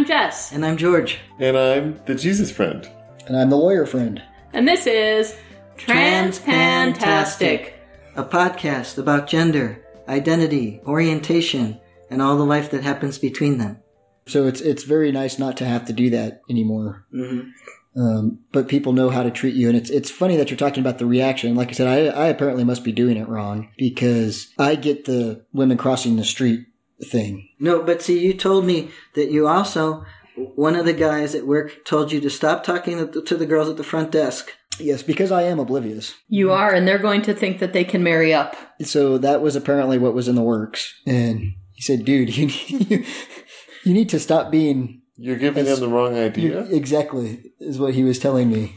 I'm Jess, And I'm George. And I'm the Jesus friend. And I'm the lawyer friend. and this is Transpantastic. A podcast about gender, identity, orientation, and all the life that happens between them. So it's it's very nice not to have to do that anymore. Mhm. Um, but people know how to treat you, and it's it's funny that you're talking about the reaction. Like I said, I, I apparently must be doing it wrong because I get the women crossing the street thing. No, but see, you told me that you also, one of the guys at work told you to stop talking to to the girls at the front desk. Yes, because I am oblivious. You are, and they're going to think that they can marry up. So that was apparently what was in the works. And he said, "Dude, you need, you need to stop being." You're giving That's- them the wrong idea? Exactly is what he was telling me.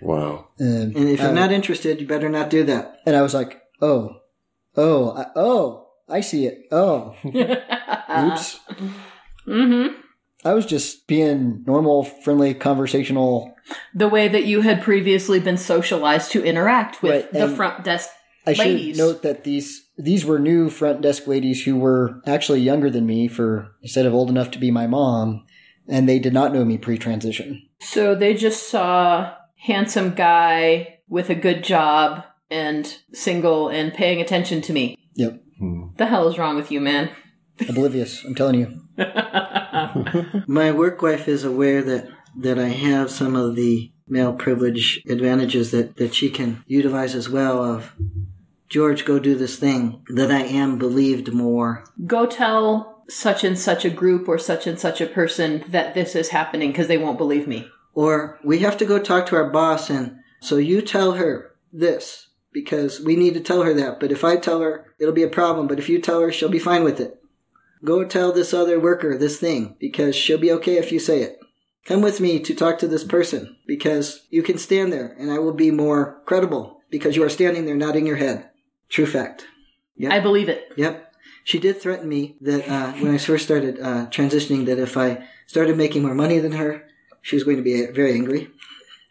Wow. Um, And if you're uh, not interested, you better not do that. and I was like, "Oh, oh, I, oh, I see it. Oh, oops." Mm-hmm. I was just being normal, friendly, conversational. The way that you had previously been socialized to interact with Right, the front desk I ladies. should note that these these were new front desk ladies who were actually younger than me for instead of old enough to be my mom, and they did not know me pre-transition. So they just saw handsome guy with a good job and single and paying attention to me. Yep, Hmm. The hell is wrong with you, man? oblivious. I'm telling you. My work wife is aware that, that I have some of the male privilege advantages that, that she can utilize as well of George, go do this thing, that I am believed more. Go tell such and such a group or such and such a person that this is happening because they won't believe me. Or we have to go talk to our boss and so you tell her this because we need to tell her that. But if I tell her, it'll be a problem. But if you tell her, she'll be fine with it. Go tell this other worker this thing because she'll be okay if you say it. Come with me to talk to this person because you can stand there and I will be more credible because you are standing there nodding your head. True fact. Yep. I believe it. Yep. She did threaten me that uh, when I first started uh, transitioning, that if I started making more money than her, she was going to be very angry.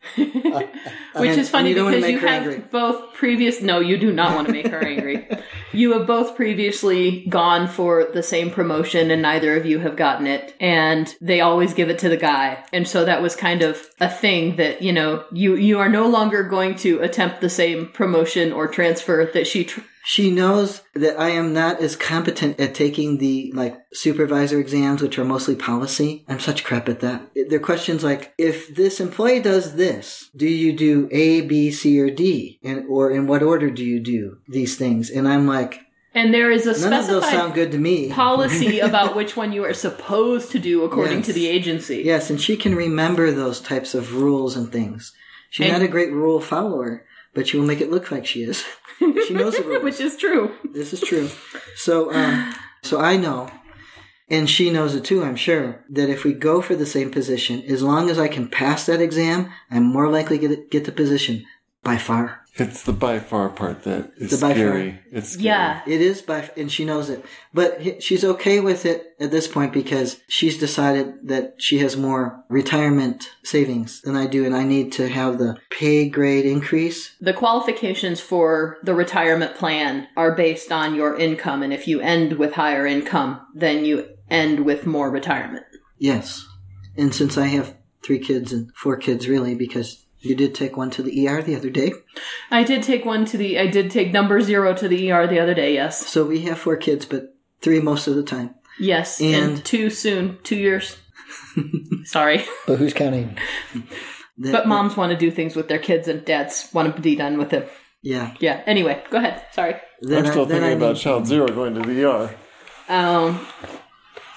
Which is funny you because you have angry. both previous. No, you do not want to make her angry. You have both previously gone for the same promotion, and neither of you have gotten it. And they always give it to the guy, and so that was kind of a thing that you know you you are no longer going to attempt the same promotion or transfer that she. Tr- She knows that I am not as competent at taking the like supervisor exams, which are mostly policy. I'm such crap at that. They're questions like, if this employee does this, do you do A, B, C, or D? And, or in what order do you do these things? And I'm like, and there is a none of those specified sound good to me. policy about which one you are supposed to do according Yes. to the agency. Yes, and she can remember those types of rules and things. She's And- not a great rule follower, but she will make it look like she is. she knows the rules. which is true. This is true. So, um, so I know, and she knows it too, I'm sure, that if we go for the same position, as long as I can pass that exam, I'm more likely to get, get the position by far. It's the by far part that is The by far. scary. It's scary. Yeah. It is by, and she knows it. But she's okay with it at this point because she's decided that she has more retirement savings than I do, and I need to have the pay grade increase. The qualifications for the retirement plan are based on your income, and if you end with higher income, then you end with more retirement. Yes. And since I have three kids and four kids really, because you did take one to the ER the other day. I did take one to the, I did take number zero to the ER the other day, yes. So we have four kids, but three most of the time. Yes, and, And- two soon, two years. Sorry. But who's counting? That- But moms want to do things with their kids, and dads want to be done with them. Yeah. Yeah, anyway, go ahead. Sorry. Then I'm still I, then thinking I about need- Child Zero going to the ER. Um,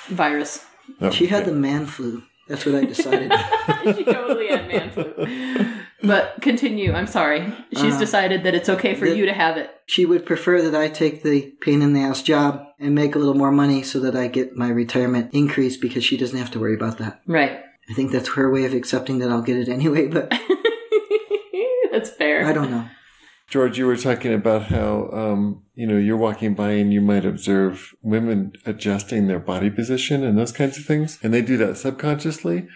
virus. No, She had the man flu. That's what I decided. she totally had man flu. But continue. I'm sorry. She's Uh, decided that it's okay for you to have it. she would prefer that I take the pain in the ass job and make a little more money so that I get my retirement increase because she doesn't have to worry about that. Right. I think that's her way of accepting that I'll get it anyway, but That's fair. I don't know. George, you were talking about how um, you know you're walking by and you might observe women adjusting their body position and those kinds of things, and they do that subconsciously.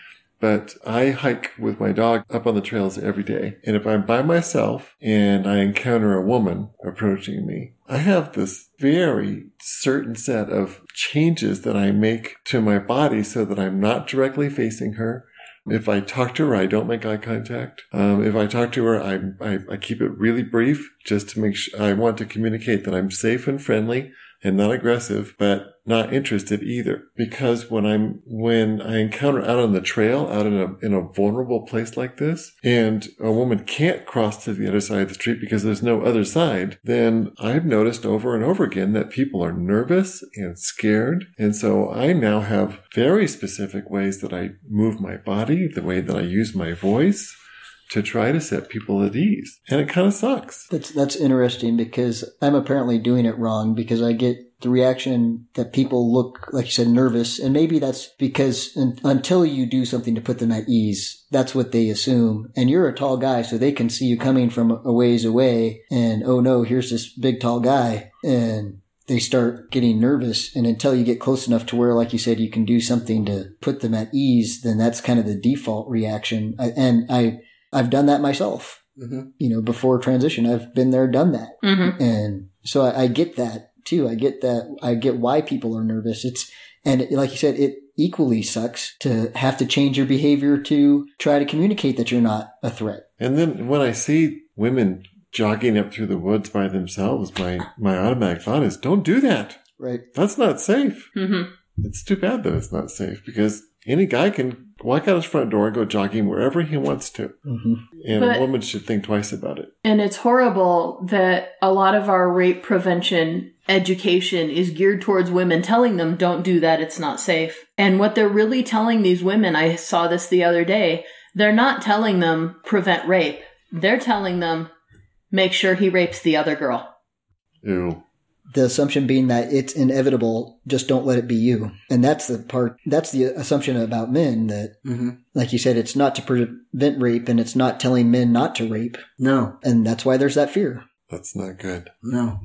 But I hike with my dog up on the trails every day. And if I'm by myself and I encounter a woman approaching me, I have this very certain set of changes that I make to my body so that I'm not directly facing her. If I talk to her, I don't make eye contact. Um, if I talk to her, I, I, I keep it really brief just to make sure I want to communicate that I'm safe and friendly and not aggressive, but not interested either. Because when I'm, when I encounter out on the trail, out in a, in a vulnerable place like this, and a woman can't cross to the other side of the street because there's no other side, then I've noticed over and over again that people are nervous and scared. And so I now have very specific ways that I move my body, the way that I use my voice to try to set people at ease. And it kind of sucks. That's that's interesting because I'm apparently doing it wrong because I get the reaction that people look like you said nervous. And maybe that's because un- until you do something to put them at ease that's what they assume. And you're a tall guy so they can see you coming from a ways away. And oh no here's this big tall guy. And they start getting nervous. And until you get close enough to where like you said you can do something to put them at ease then that's kind of the default reaction. I, and i i've done that myself. Mm-hmm. you know before transition i've been there done that. Mm-hmm. and so I, I get that too. I get that. I get why people are nervous. It's, and it- like you said, it equally sucks to have to change your behavior to try to communicate that you're not a threat. And then when I see women jogging up through the woods by themselves, my, my automatic thought is, don't do that. Right. That's not safe. Mm-hmm. It's too bad that it's not safe because any guy can walk out his front door and go jogging wherever he wants to. hmm And But- a woman should think twice about it. And it's horrible that a lot of our rape prevention education is geared towards women, telling them, don't do that, it's not safe. And what they're really telling these women, I saw this the other day, they're not telling them prevent rape. They're telling them make sure he rapes the other girl. Ew. The assumption being that it's inevitable, just don't let it be you. And that's the part, that's the assumption about men that, Mm-hmm. like you said, it's not to prevent rape and it's not telling men not to rape. No, And that's why there's that fear. That's not good. no.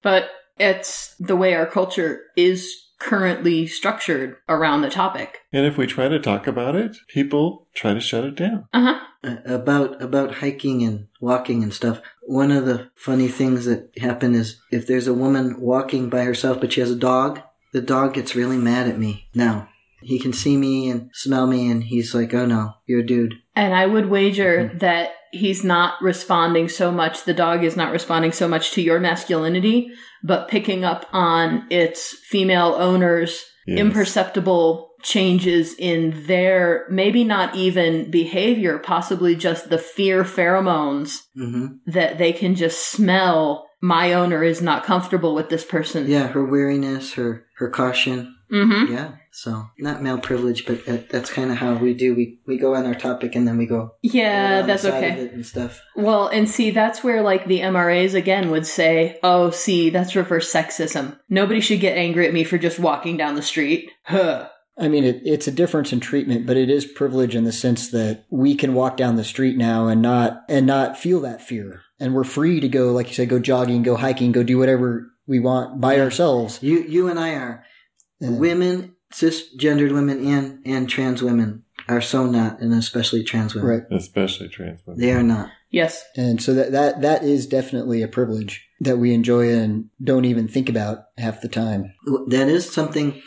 But it's the way our culture is currently structured around the topic. And if we try to talk about it, people try to shut it down. Uh huh. Uh, about about hiking and walking and stuff. One of the funny things that happen is if there's a woman walking by herself but she has a dog, the dog gets really mad at me. Now he can see me and smell me, and he's like, "Oh no, you're a dude." And I would wager that he's not responding so much, the dog is not responding so much to your masculinity, but picking up on its female owner's Yes. imperceptible changes in their maybe not even behavior, possibly just the fear pheromones hmm that they can just smell. My owner is not comfortable with this person. Yeah, her weariness, her her caution. Mm-hmm. Yeah. So not male privilege, but that, that's kind of how we do. We we go on our topic and then we go. Yeah, around the that's side of okay. it and stuff. Well, and see, that's where like the MRAs again would say, oh, see, that's reverse sexism. Nobody should get angry at me for just walking down the street. Huh. I mean, it, it's a difference in treatment, but it is privilege in the sense that we can walk down the street now and not and not feel that fear, and we're free to go, like you said, go jogging, go hiking, go do whatever we want by ourselves. You you and I are And- women, cisgendered women, and and trans women are so not, and especially trans women. right? Especially trans women. They are not. Yes. And so that that that is definitely a privilege that we enjoy and don't even think about half the time. that is something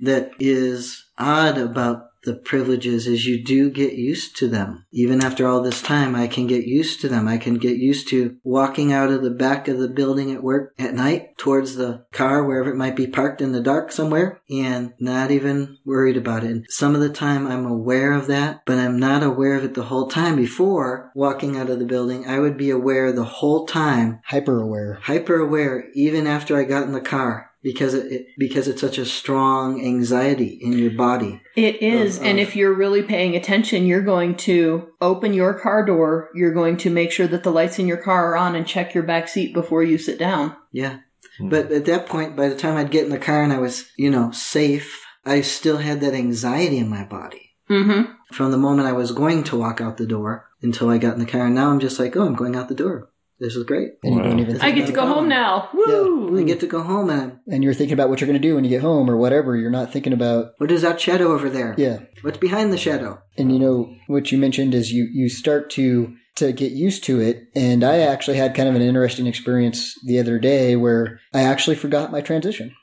that is odd about the privileges is you do get used to them. Even after all this time, I can get used to them. I can get used to walking out of the back of the building at work at night towards the car, wherever it might be parked in the dark somewhere, and not even worried about it. And some of the time I'm aware of that, but I'm not aware of it the whole time. Before walking out of the building, I would be aware the whole time Hyper aware. hyper aware even after I got in the car because it, it because it's such a strong anxiety in your body. It is. Of- and of- if you're really paying attention, you're going to open your car door. You're going to make sure that the lights in your car are on and check your back seat before you sit down. Yeah. Hmm. But at that point, by the time I'd get in the car and I was, you know, safe, I still had that anxiety in my body Mm-hmm. from the moment I was going to walk out the door until I got in the car. And now I'm just like, oh, I'm going out the door. This is great. and you don't even. I get to go home now. Woo! I get to go home and and you're thinking about what you're going to do when you get home or whatever. You're not thinking about what is that shadow over there? yeah. What's behind the shadow? And you know what you mentioned is you you start to to get used to it. And I actually had kind of an interesting experience the other day where I actually forgot my transition,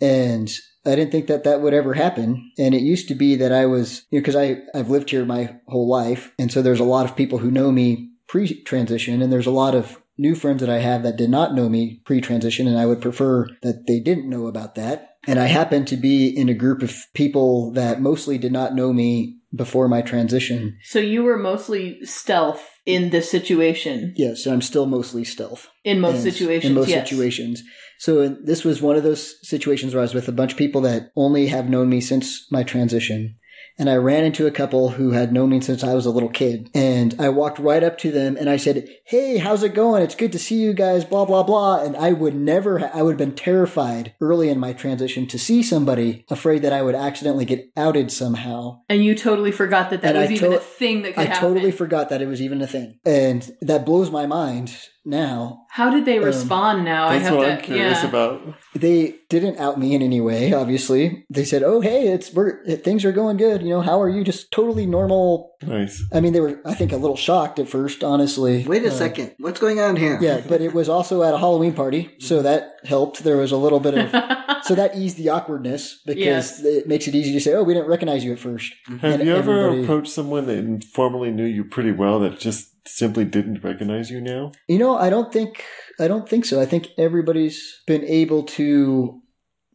and I didn't think that that would ever happen. And it used to be that I was you know because I I've lived here my whole life, and so there's a lot of people who know me pre-transition, and there's a lot of new friends that I have that did not know me pre-transition, and I would prefer that they didn't know about that. And I happened to be in a group of people that mostly did not know me before my transition. So you were mostly stealth in this situation. Yes, I'm still mostly stealth. In most Yes, situations, In most yes. situations. So this was one of those situations where I was with a bunch of people that only have known me since my transition. And I ran into a couple who had known me since I was a little kid. And I walked right up to them and I said, Hey, how's it going? It's good to see you guys, blah, blah, blah. And I would never, ha- I would have been terrified early in my transition to see somebody afraid that I would accidentally get outed somehow. And you totally forgot that that And was even a thing that could I happen. totally forgot that it was even a thing. And that blows my mind now How did they Um, respond now? I That's have what to, I'm curious yeah. about. they didn't out me in any way obviously they said oh hey it's we're things are going good you know how are you just totally normal Nice. i mean they were i think a little shocked at first honestly Wait a Uh, second. What's going on here? yeah but it was also at a halloween party so that helped there was a little bit of so that eased the awkwardness because Yes. it makes it easy to say oh we didn't recognize you at first Have And you ever everybody- approached someone that formerly knew you pretty well that just simply didn't recognize you now? you know i don't think i don't think so i think everybody's been able to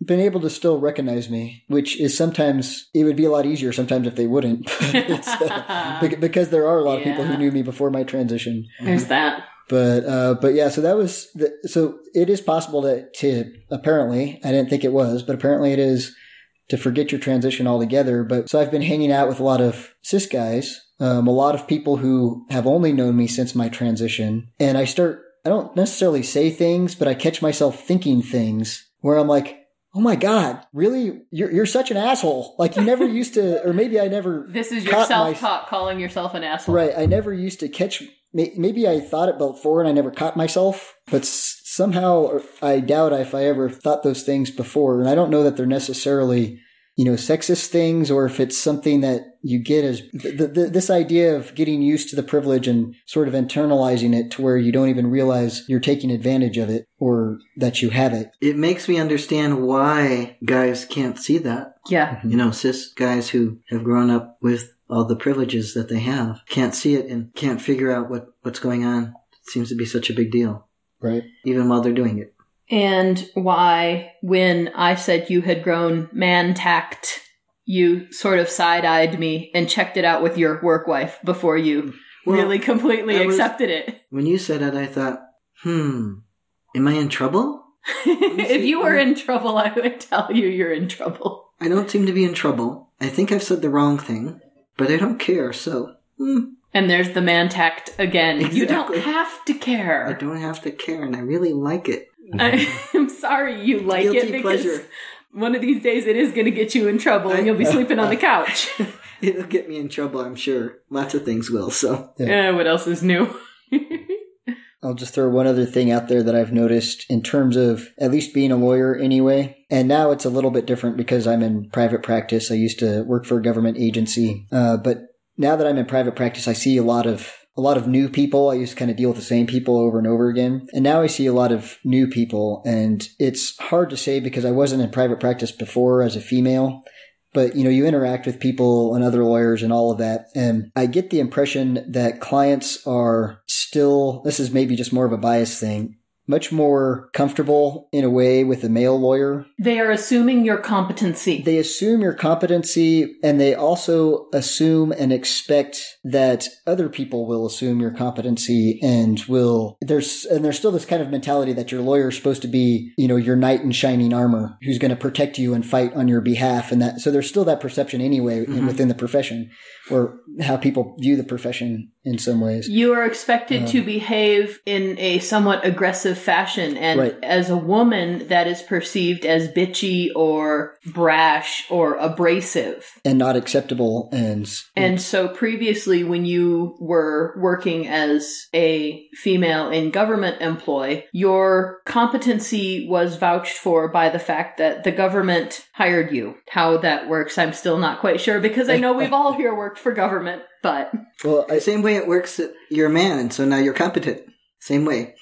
been able to still recognize me which is sometimes it would be a lot easier sometimes if they wouldn't it's, uh, because there are a lot of people who knew me before my transition. There's that. But uh, but yeah, so that was the, so it is possible to to apparently I didn't think it was, but apparently it is to forget your transition altogether. But so I've been hanging out with a lot of cis guys, um, a lot of people who have only known me since my transition, and I start I don't necessarily say things, but I catch myself thinking things where I'm like. Oh my God! Really, you're you're such an asshole. Like you never used to, or maybe I never This is your caught self-talk calling yourself an asshole. Right. I never used to catch. Maybe I thought it before and I never caught myself, but somehow I doubt if I ever thought those things before. And I don't know that they're necessarily, you know, sexist things or if it's something that you get as th- th- this idea of getting used to the privilege and sort of internalizing it to where you don't even realize you're taking advantage of it or that you have it. It makes me understand why guys can't see that. Yeah. Mm-hmm. You know, cis guys who have grown up with all the privileges that they have can't see it and can't figure out what, what's going on. It seems to be such a big deal, Right. even while they're doing it. And why, when I said you had grown man tact, you sort of side eyed me and checked it out with your work wife before you Well, really completely I was- accepted it. When you said it, I thought, hmm, am I in trouble? if you were in trouble, I would tell you you're in trouble. I don't seem to be in trouble. I think I've said the wrong thing, but I don't care, so hmm, And there's the man tact again. You don't have to care. I don't have to care, and I really like it. I, am sorry you like Guilty it because pleasure. one of these days it is going to get you in trouble and you'll be sleeping on the couch. It'll get me in trouble, I'm sure. Lots of things will, so. Eh, what else is new? I'll just throw one other thing out there that I've noticed in terms of at least being a lawyer anyway. And now it's a little bit different because I'm in private practice. I used to work for a government agency. Uh, but now that I'm in private practice, I see a lot of a lot of new people. I used to kind of deal with the same people over and over again. And now I see a lot of new people and it's hard to say because I wasn't in private practice before as a female but you know you interact with people and other lawyers and all of that and i get the impression that clients are still this is maybe just more of a bias thing much more comfortable in a way with a male lawyer they are assuming your competency. they assume your competency and they also assume and expect that other people will assume your competency and will there's and there's still this kind of mentality that your lawyer is supposed to be you know your knight in shining armor who's going to protect you and fight on your behalf and that so there's still that perception anyway Mhm. within the profession or how people view the profession in some ways. You are expected Um, to behave in a somewhat aggressive fashion, and Right. as a woman, that is perceived as bitchy or brash or abrasive. And not acceptable and And so previously, when you were working as a female in government employ, your competency was vouched for by the fact that the government hired you. How that works, I'm still not quite sure because I know we've all here worked for government, but well, I, The same way it works, that you're a man, and so now you're competent. Same way.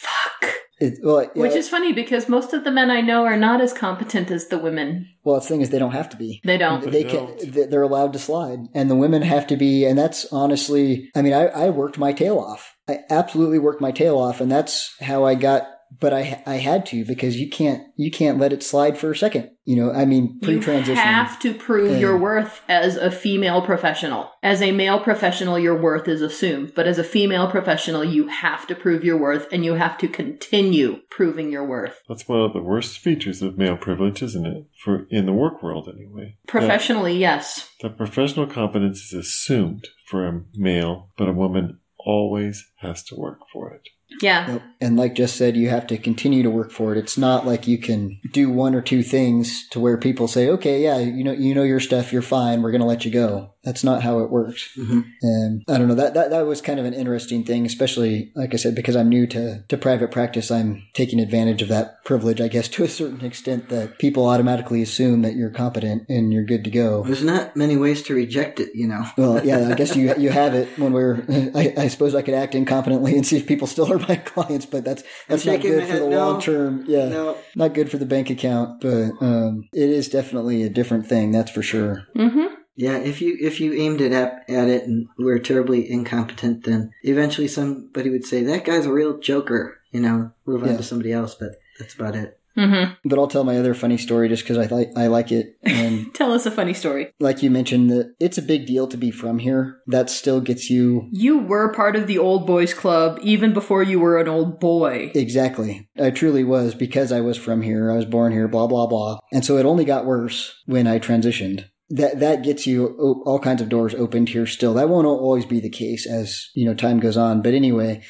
fuck. it, well, yeah, Which is funny because most of the men I know are not as competent as the women. well, the thing is, they don't have to be. They don't. They They can. they- They're allowed to slide, and the women have to be. And that's honestly, I mean, I, I worked my tail off. I absolutely worked my tail off, and that's how I got. But I I had to because you can't you can't let it slide for a second. You know, I mean, pre-transition. You have to prove And- your worth as a female professional. As a male professional, your worth is assumed. But as a female professional, you have to prove your worth and you have to continue proving your worth. That's one of the worst features of male privilege, isn't it? For in the work world, anyway. Professionally, yes. That, that professional competence is assumed for a male, but a woman always has to work for it. Yeah. And like just said, you have to continue to work for it. It's not like you can do one or two things to where people say, "Okay, yeah, you know, you know your stuff, you're fine. We're going to let you go." That's not how it works. Mhm. And I don't know that, that that was kind of an interesting thing, especially like I said, because I'm new to to private practice. I'm taking advantage of that privilege, I guess, to a certain extent. That people automatically assume that you're competent and you're good to go. There's not many ways to reject it, you know. Well, yeah, I guess you you have it when we're. I, I suppose I could act incompetently and see if people still are my clients, but that's that's I'm not good for head, the no. long term. Yeah, No, not good for the bank account, but um, it is definitely a different thing. That's for sure. Mm-hmm. Yeah. If you if you aimed it at, at it and were terribly incompetent, then eventually somebody would say that guy's a real joker. You know, move on Yeah. to somebody else. But that's about it. Mm-hmm. But I'll tell my other funny story just because I like I like it, and Tell us a funny story. like you mentioned, that it's a big deal to be from here. That still gets you You were part of the old boys club even before you were an old boy. Exactly. I truly was because I was from here. I was born here, blah, blah, blah. And so it only got worse when I transitioned. That, that gets you all kinds of doors opened here still. That won't always be the case as, you know, time goes on. But anyway,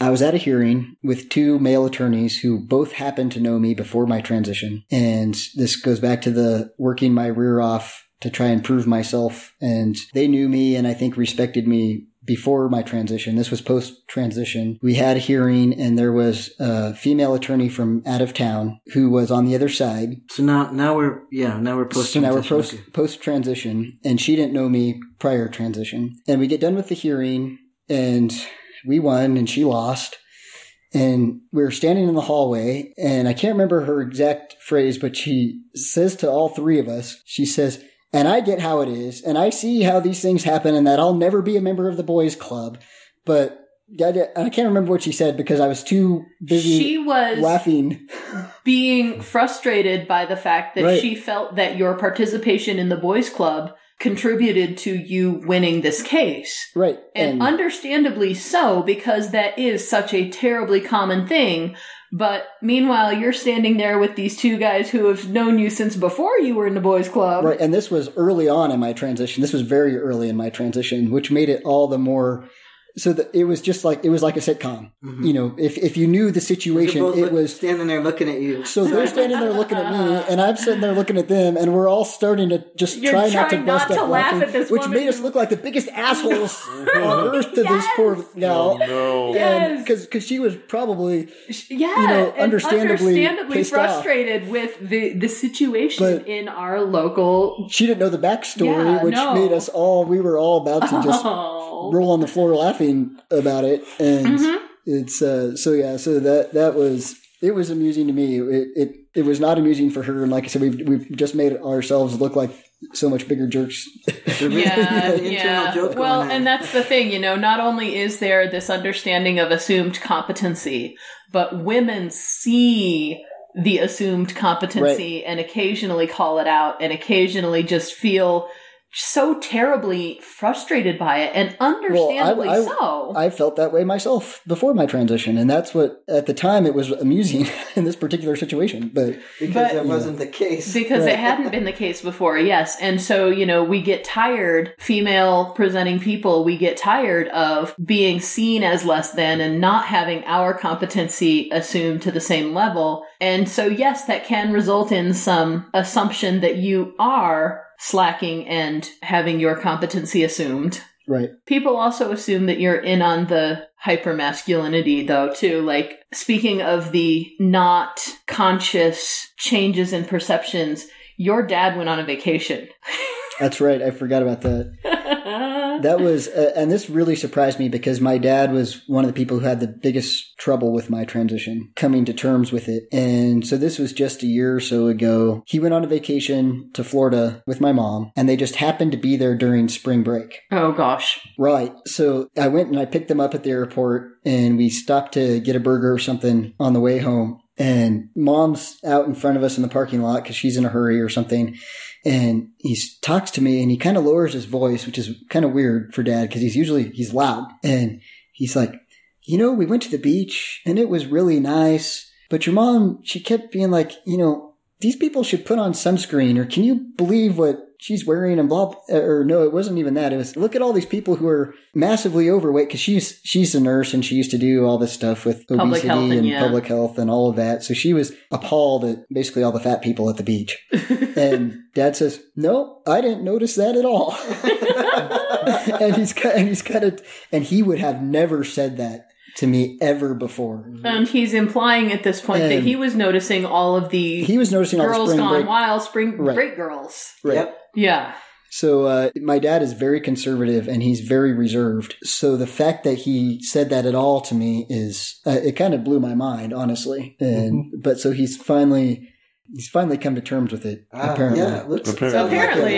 I was at a hearing with two male attorneys who both happened to know me before my transition. And this goes back to the working my rear off to try and prove myself. And they knew me and I think respected me before my transition. This was post transition. We had a hearing and there was a female attorney from out of town who was on the other side. So now now we're yeah now we're post So now we're post post transition, and she didn't know me prior transition. And we get done with the hearing, and we won, and she lost. And we were standing in the hallway, and I can't remember her exact phrase, but she says to all three of us, she says, and I get how it is, and I see how these things happen, and that I'll never be a member of the boys' club. But God, I can't remember what she said because I was too busy She was laughing. being frustrated by the fact that Right. she felt that your participation in the boys club contributed to you winning this case. Right. And, understandably so, because that is such a terribly common thing. But meanwhile, you're standing there with these two guys who have known you since before you were in the boys club. Right, and this was early on in my transition. This was very early in my transition, which made it all the more. So that it was just like it was like a sitcom. Mm-hmm. You know, if if you knew the situation, it look- was. standing there looking at you. So they're standing there looking at me, and I'm sitting there looking at them, and we're all starting to just You're try not to trying bust not up to laugh laughing, at this which woman made us look like the biggest assholes on earth to this poor gal. Oh, no. Yes. because she was probably Yeah, you know, and understandably understandably pissed off. frustrated with the the situation But- in our local. she didn't know the backstory, Yeah, which no. made us all we were all about to just Oh. roll on the floor laughing about it and Mhm. it's uh so yeah so that that was it was amusing to me it it, it was not amusing for her and like i said we've, we've just made ourselves look like so much bigger jerks yeah, An yeah. Well, and that's the thing, you know, not only is there this understanding of assumed competency, but women see the assumed competency and occasionally call it out and occasionally just feel so terribly frustrated by it, and understandably I- so. I felt that way myself before my transition, and that's what at the time it was amusing in this particular situation. But because But- that wasn't the case. because Right. it hadn't been the case before, yes. And so, you know, we get tired, female presenting people, we get tired of being seen as less than and not having our competency assumed to the same level. And so, yes, that can result in some assumption that you are slacking and having your competency assumed. right, People also assume that you're in on the hypermasculinity, though, too. Like, speaking of the not conscious changes in perceptions, your dad went on a vacation. that's right. I forgot about that. That was, uh, and this really surprised me because my dad was one of the people who had the biggest trouble with my transition, coming to terms with it. And so this was just a year or so ago. He went on a vacation to Florida with my mom, and they just happened to be there during spring break. oh, gosh. Right. So I went and I picked them up at the airport and we stopped to get a burger or something on the way home. And mom's out in front of us in the parking lot because she's in a hurry or something. And he talks to me and he kind of lowers his voice, which is kind of weird for dad because he's usually, he's loud. And he's like, you know, we went to the beach and it was really nice. But your mom, she kept being like, you know, these people should put on sunscreen or can you believe what she's wearing and blah, or no, it wasn't even that. It was look at all these people who are massively overweight because she's, she's a nurse and she used to do all this stuff with Public obesity health and and yeah. public health and all of that. So she was appalled at basically all the fat people at the beach. and dad says, no, I didn't notice that at all. and he's, and he's kind of, and he would have never said that to me ever before. and he's implying at this point that he was noticing all of the He was noticing all the girls spring gone break. wild, spring Right. break girls. Right. Yep. Yeah. So uh, my dad is very conservative and he's very reserved. So the fact that he said that at all to me is uh, it kind of blew my mind, honestly. And but so he's finally he's finally come to terms with it. Ah, apparently, yeah, it looks Apparently. sounds Apparently.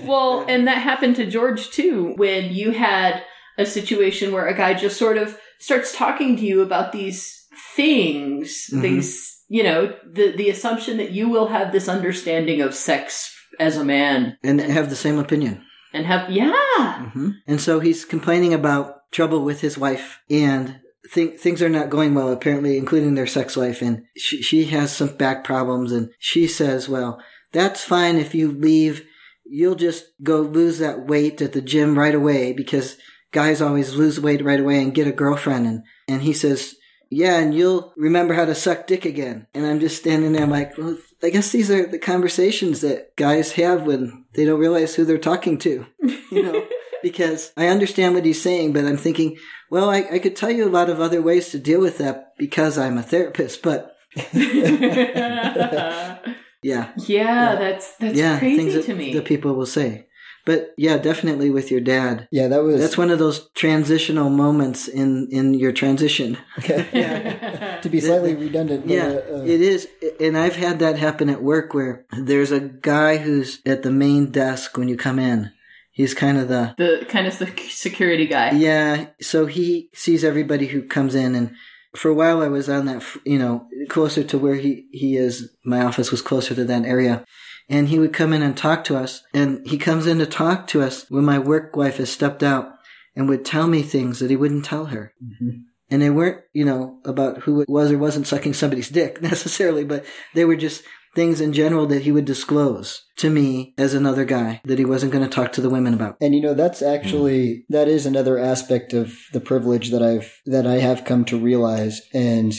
yeah. Well, and that happened to George too, when you had a situation where a guy just sort of starts talking to you about these things, Mhm. these, you know, the the assumption that you will have this understanding of sex as a man and have the same opinion. and have yeah. hmm And so he's complaining about trouble with his wife and th- things are not going well, apparently, including their sex life. And she, she has some back problems. And she says, well, that's fine if you leave. You'll just go lose that weight at the gym right away because guys always lose weight right away and get a girlfriend. And, and he says, yeah, and you'll remember how to suck dick again. And I'm just standing there, I'm like, well, I guess these are the conversations that guys have when they don't realize who they're talking to, you know, because I understand what he's saying, but I'm thinking, well, I, I could tell you a lot of other ways to deal with that because I'm a therapist, but yeah, yeah, that's that's yeah, crazy things that to me. the people will say. But yeah, definitely with your dad. yeah, that was That's one of those transitional moments in, in your transition. Okay. Yeah. to be slightly redundant. but, Yeah, uh, uh, it is. And I've had that happen at work where there's a guy who's at the main desk when you come in. He's kind of the, the kind of the security guy. yeah, so he sees everybody who comes in and for a while I was on that, you know, closer to where he, he is. My office was closer to that area. And he would come in and talk to us. And he comes in to talk to us when my work wife has stepped out and would tell me things that he wouldn't tell her. mhm. And they weren't, you know, about who it was or wasn't sucking somebody's dick necessarily, but they were just things in general that he would disclose to me as another guy that he wasn't going to talk to the women about. And you know that's actually that is another aspect of the privilege that I've that I have come to realize and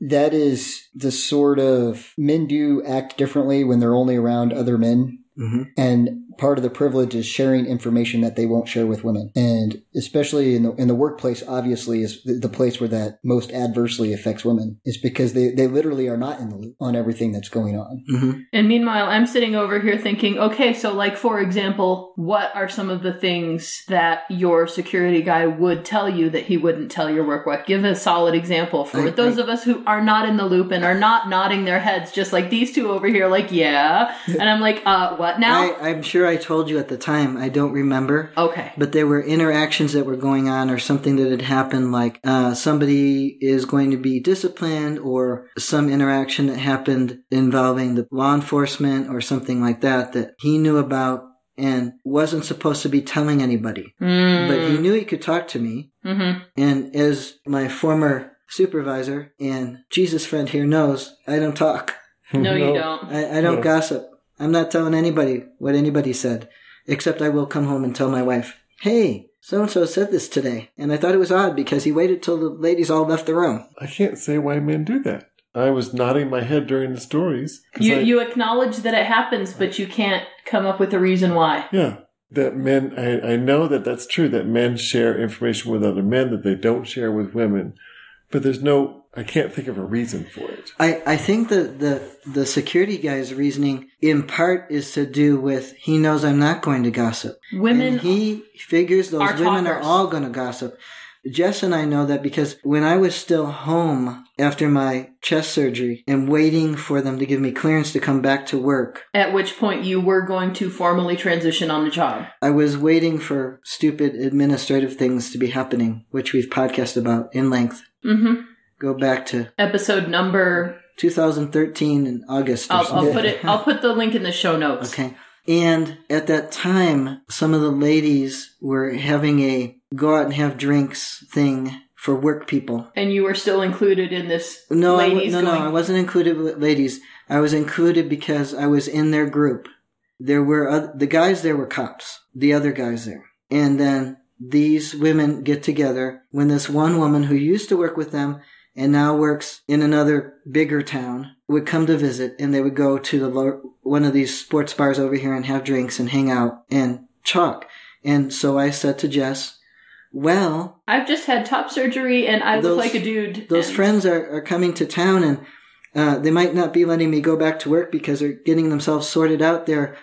that is the sort of men do act differently when they're only around other men hmm and part of the privilege is sharing information that they won't share with women. And especially in the in the workplace obviously is the, the place where that most adversely affects women is because they they literally are not in the loop on everything that's going on. Hmm And meanwhile, I'm sitting over here thinking, okay, so like for example, what are some of the things that your security guy would tell you that he wouldn't tell your work wife? Give a solid example for I- those I- of us who are not in the loop and are not nodding their heads, just like these two over here, like yeah. And I'm like, uh, what now? I, I'm sure I told you at the time. I don't remember. okay. But there were interactions that were going on or something that had happened like uh, somebody is going to be disciplined or some interaction that happened involving the law enforcement or something like that that he knew about and wasn't supposed to be telling anybody. Mm. But he knew he could talk to me. Mhm. And as my former supervisor and Jesus friend here knows, I don't talk. No, you don't. I, I don't No. gossip. I'm not telling anybody what anybody said, except I will come home and tell my wife, hey, so and so said this today. And I thought it was odd because he waited till the ladies all left the room. I can't say why men do that. I was nodding my head during the stories. You I- you acknowledge that it happens, but you can't come up with a reason why. Yeah. That men, I, I know that that's true, that men share information with other men that they don't share with women. But there's no, I can't think of a reason for it. I, I think the, the, the security guy's reasoning in part is to do with he knows I'm not going to gossip. Women And he figures those are women are all going to gossip. Jess and I know that because when I was still home after my chest surgery and waiting for them to give me clearance to come back to work, at which point you were going to formally transition on the job. I was waiting for stupid administrative things to be happening, which we've podcasted about in length. hmm Go back to Episode number 2013 in August. I'll, I'll put it I'll put the link in the show notes. Okay. And at that time, some of the ladies were having a go out and have drinks thing for work people. And you were still included in this No, I, no, no, going I wasn't included with ladies. I was included because I was in their group. There were oth- the guys there were cops. The other guys there, and then these women get together when this one woman who used to work with them and now works in another bigger town would come to visit, and they would go to the lo- one of these sports bars over here and have drinks and hang out and talk. And so I said to Jess, "Well, I've just had top surgery and I Those- look like a dude. those and- friends are, are coming to town and uh, they might not be letting me go back to work because they're getting themselves sorted out there.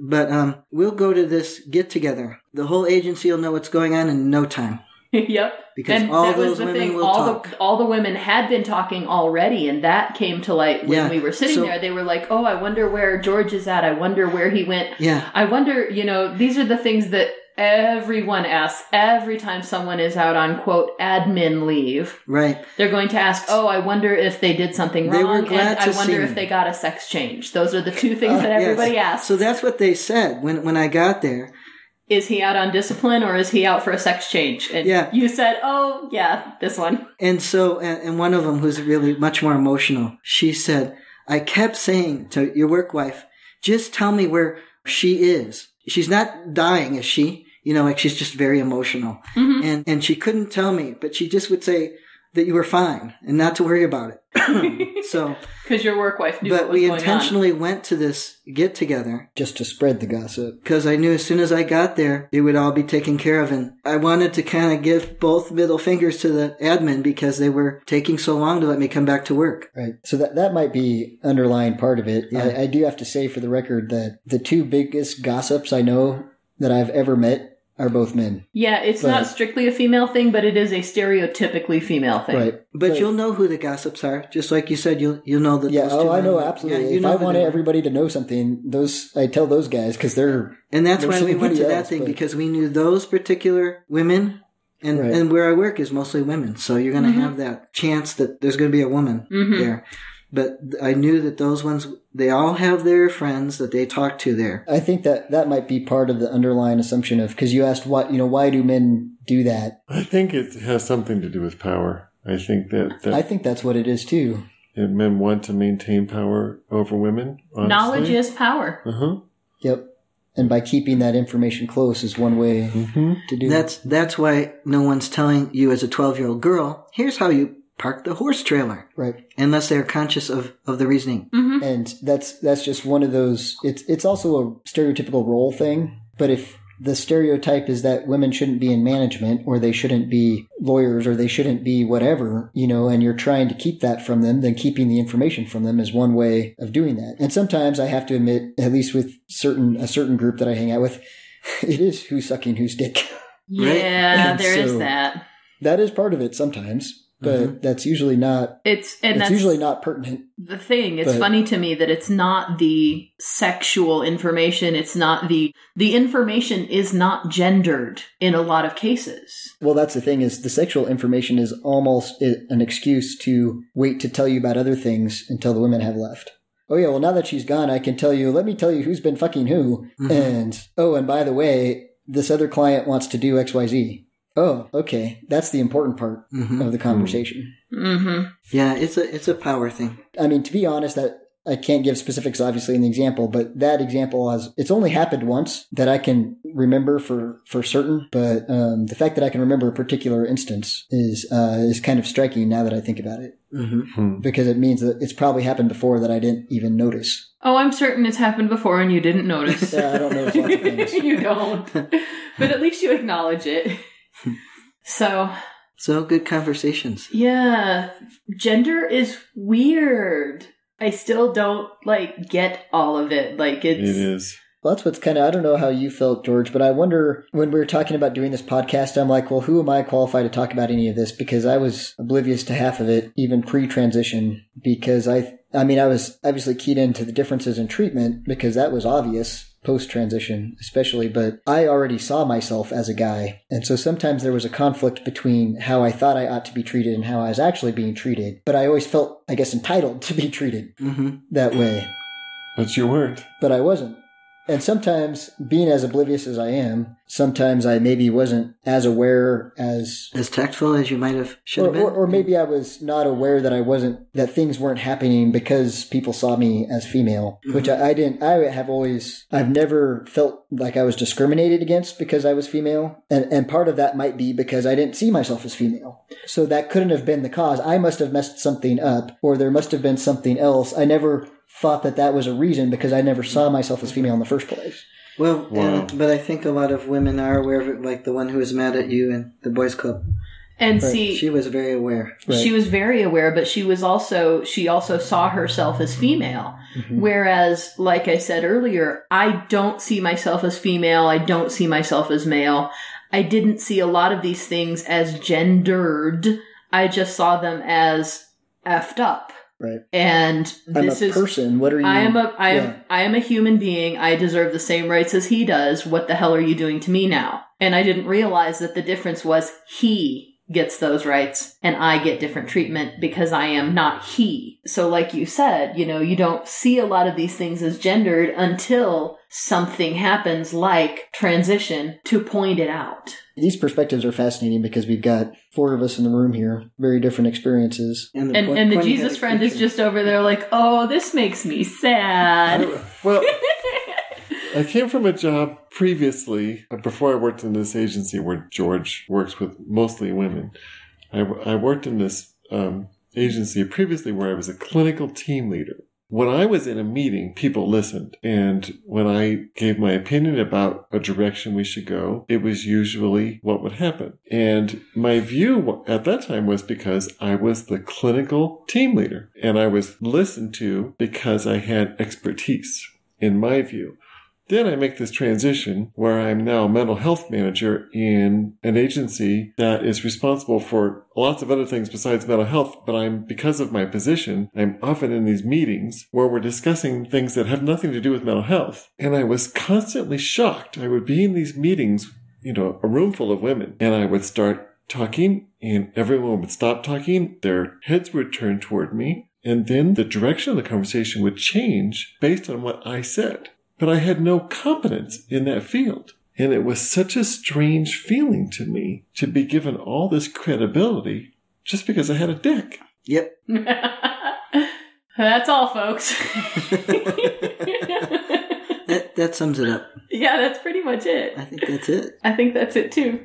But um, we'll go to this get together. The whole agency will know what's going on in no time yep. because and all that was those the women thing. will all talk. the all the women had been talking already, and that came to light when Yeah. we were sitting So- there. They were like, "Oh, I wonder where George is at. I wonder where he went. yeah, I wonder." You know, these are the things that everyone asks every time someone is out on quote admin leave. right. They're going to ask, "Oh, I wonder if they did something They wrong, and I wonder if they got a sex change." Those are the two things Uh, that yes. everybody asks. So that's what they said when when I got there. Is he out on discipline or is he out for a sex change? And Yeah. you said, "Oh, yeah, this one." And so, and, and one of them who's really much more emotional, she said, I kept saying to your work wife, just tell me where she is. She's not dying, is she? You know, like she's just very emotional. Mhm. And, and she couldn't tell me, but she just would say that you were fine and not to worry about it. so, Because your work wife knew what but was we going intentionally went to this get together just to spread the gossip. because I knew as soon as I got there, it would all be taken care of. And I wanted to kind of give both middle fingers to the admin because they were taking so long to let me come back to work. Right. So that that might be underlying part of it. Yeah. I, I do have to say for the record that the two biggest gossips I know that I've ever met are both men. Yeah, it's But- not strictly a female thing, but it is a stereotypically female thing. Right. But, you'll know who the gossips are, just like you said. You'll you'll know that. Yeah, those oh, two I know men- absolutely. Yeah, you if know I who want are. everybody to know something, those I tell those guys because they're and that's there's why we went to somebody that else, thing but- because we knew those particular women, and Right. and where I work is mostly women, so you're going to Mhm. have that chance that there's going to be a woman Mhm. there. But I knew that those ones, they all have their friends that they talk to there. I think that that might be part of the underlying assumption of because you asked what you know why do men do that? I think it has something to do with power. I think that, that, I think that's what it is too. that men want to maintain power over women. Honestly. Knowledge is power. Uh huh. Yep. And by keeping that information close is one way hmm to do That's that's why no one's telling you as a 12 year old girl, here's how you park the horse trailer. Right. unless they're conscious of of the reasoning. hmm and that's that's just one of those it's it's also a stereotypical role thing but if the stereotype is that women shouldn't be in management or they shouldn't be lawyers or they shouldn't be whatever you know and you're trying to keep that from them then keeping the information from them is one way of doing that and sometimes i have to admit at least with certain a certain group that i hang out with it is who's sucking whose dick Yeah, And there is so- that. that is part of it sometimes but mm-hmm. that's usually not It's and it's that's usually not pertinent the thing. It's but- funny to me that it's not the sexual information. It's not the the information is not gendered in a lot of cases. Well, that's the thing is the sexual information is almost an excuse to wait to tell you about other things until the women have left. oh yeah, well now that she's gone, I can tell you. Let me tell you who's been fucking who. Mm-hmm. And oh, and by the way, this other client wants to do X Y Z. Oh, okay, that's the important part Mhm. of the conversation. Mm-hmm. Yeah, it's a it's a power thing. I mean, to be honest, that I can't give specifics obviously in the example, but that example has it's only happened once that I can remember for for certain. But um, the fact that I can remember a particular instance is uh, is kind of striking now that I think about it, hmm Hmm. because it means that it's probably happened before that I didn't even notice. Oh, I'm certain it's happened before and you didn't notice. Yeah, I don't notice lots of things. you don't. But at least you acknowledge it. So, So good conversations. yeah, gender is weird. I still don't like get all of it. Like It it's. Well, that's what's kind of, I don't know how you felt, George, but I wonder when we were talking about doing this podcast, I'm like, well, who am I qualified to talk about any of this? Because I was oblivious to half of it, even pre transition, because I, I mean, I was obviously keyed into the differences in treatment because that was obvious post transition, especially, but I already saw myself as a guy. And so sometimes there was a conflict between how I thought I ought to be treated and how I was actually being treated. But I always felt, I guess, entitled to be treated hmm that way But you weren't. but I wasn't. And sometimes, being as oblivious as I am, sometimes I maybe wasn't as aware as, As tactful as you might have should or, have been. or, or maybe I was not aware that I wasn't, that things weren't happening because people saw me as female, mm-hmm. which I, I didn't, I have always, I've never felt like I was discriminated against because I was female. And, and part of that might be because I didn't see myself as female. So that couldn't have been the cause. I must have messed something up, or there must have been something else. I never thought that that was a reason because I never saw myself as female in the first place. Well, Wow. uh, but I think a lot of women are aware of it, like the one who was mad at you in the boys' club. and Right. see She was very aware. Right. she was very aware but she was also she also saw herself as female Mhm. whereas like i said earlier i don't see myself as female i don't see myself as male i didn't see a lot of these things as gendered i just saw them as effed up Right. and I'm this a is person. What are you? I am a I am yeah. I am a human being. I deserve the same rights as he does. What the hell are you doing to me now? And I didn't realize that the difference was he gets those rights and I get different treatment because I am not he. So like you said, you know, you don't see a lot of these things as gendered until something happens like transition to point it out. These perspectives are fascinating because we've got four of us in the room here, very different experiences. the And point- and the Jesus friend is just over there like, "Oh, this makes me sad." Well, I came from a job previously, uh, before I worked in this agency where George works with mostly women. I, I worked in this um, agency previously where I was a clinical team leader. When I was in a meeting, people listened. And when I gave my opinion about a direction we should go, it was usually what would happen. And my view at that time was because I was the clinical team leader and I was listened to because I had expertise, in my view. Then I make this transition where I'm now a mental health manager in an agency that is responsible for lots of other things besides mental health. But I'm, because of my position, I'm often in these meetings where we're discussing things that have nothing to do with mental health. And I was constantly shocked. I would be in these meetings, you know, a room full of women, and I would start talking and everyone would stop talking. Their heads would turn toward me. And then the direction of the conversation would change based on what I said but I had no competence in that field. And it was such a strange feeling to me to be given all this credibility just because I had a dick. Yep. That's all, folks. That that sums it up. yeah, that's pretty much it. I think that's it. I think that's it too.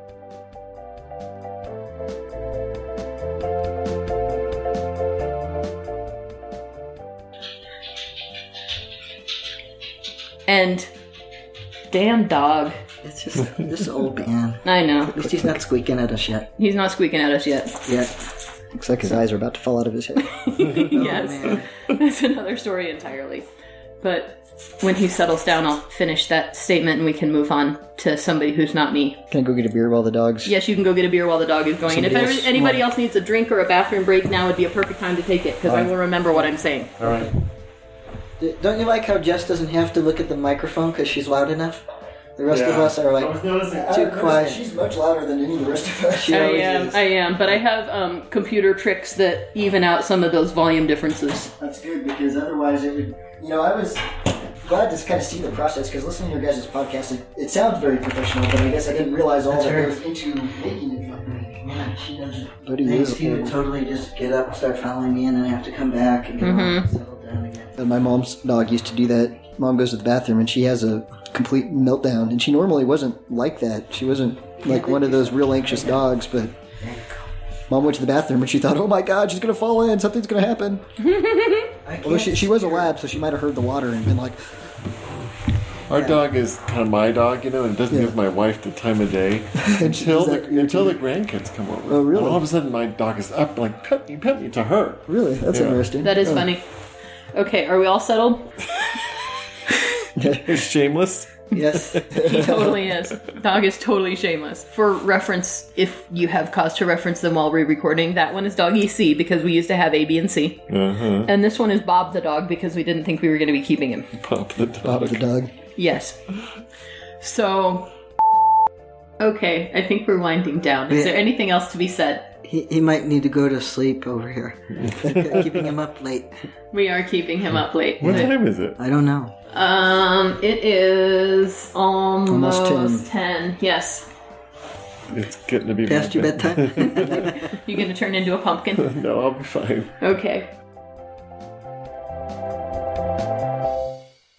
And damn dog. It's just this old man. I know. At least he's not squeaking at us yet. He's not squeaking at us yet. Yet. Looks like his eyes are about to fall out of his head. yes. Oh, man. That's another story entirely. But when he settles down, I'll finish that statement and we can move on to somebody who's not me. Can I go get a beer while the dogs? Yes, you can go get a beer while the dog is going. and if else- anybody else needs a drink or a bathroom break, now would be a perfect time to take it because I will remember what I'm saying. All right. D- Don't you like how Jess doesn't have to look at the microphone because she's loud enough? The rest of Yeah. us are I was like noticing. too quiet. She's much louder than any of the rest of us. She I always am, is. I am, but I have um, computer tricks that even out some of those volume differences. That's good because otherwise it would. You know, I was glad to kind of see the process because listening to your guys' podcast, it, it sounds very professional, but I guess I didn't realize all That's that right. goes into making it. Man, she doesn't. But he Thanks is to you totally just get up and start following me, and then I have to come back and get all Mhm. settled down again. And my mom's dog used to do that. Mom goes to the bathroom and she has a complete meltdown, and she normally wasn't like that. She wasn't like one of those real anxious dogs, but. Mom went to the bathroom and she thought, "Oh my God, she's gonna fall in. Something's gonna happen." I Although she, she was a lab, so she might have heard the water and been like, Our dog is kind of my dog, you know, and it doesn't Yeah. give my wife the time of day until the, until the grandkids come over. Oh, really? And all of a sudden, my dog is up, like pet me, pet me to her. "Really? That's Yeah. interesting." That is Oh. funny. Okay, are we all settled? It's shameless. Yes. He totally is. Dog is totally shameless. For reference, if you have cause to reference them while we're recording, that one is Doggy C because we used to have A, B, and C. Uh huh. And this one is Bob the dog because we didn't think we were going to be keeping him. Pop the dog. Bob the dog. Yes. So, okay, I think we're winding down. Is Yeah. there anything else to be said? he, he might need to go to sleep over here. Keeping him up late. We are keeping him up late. What time is it? I don't know. Um, it is almost, Almost 10. Yes. It's getting to be Past my your bedtime? You gonna turn into a pumpkin? no, I'll be fine. Okay.